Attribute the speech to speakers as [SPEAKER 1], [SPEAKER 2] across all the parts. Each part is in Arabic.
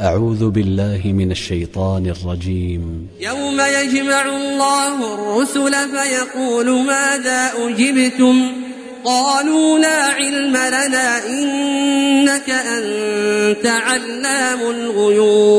[SPEAKER 1] أعوذ بالله من الشيطان الرجيم.
[SPEAKER 2] يوم يجمع الله الرسل فيقول ماذا أجبتم؟ قالوا لا علم لنا إنك أنت علام الغيوب.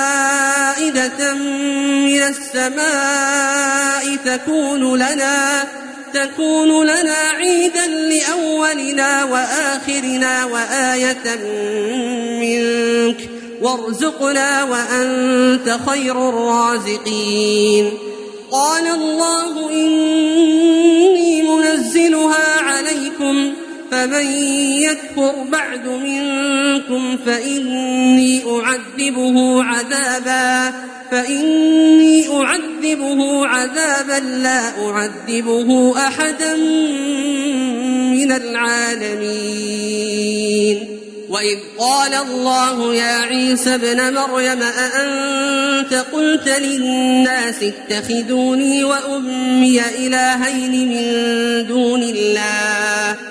[SPEAKER 2] مائدة من السماء تكون لنا تكون لنا عيدا لأولنا وآخرنا وآية منك. وارزقنا وأنت خير الرازقين. قال الله إني منزلها عليكم. فمن يكفر بعد منكم فإني أعذبه عذابا فإني أعذبه عذابا لا أعذبه أحدا من العالمين. وإذ قال الله يا عيسى ابن مريم أأنت قلت للناس اتخذوني وأمي إلهين من دون الله؟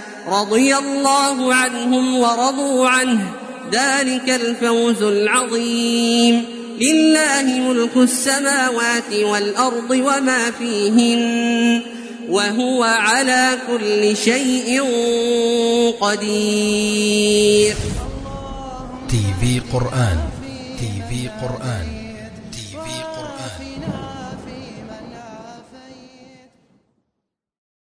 [SPEAKER 2] رضي الله عنهم ورضوا عنه. ذلك الفوز العظيم. لله ملك السماوات والأرض وما فيهن وهو على كل شيء قدير.
[SPEAKER 3] تي في قرآن. تي في قرآن.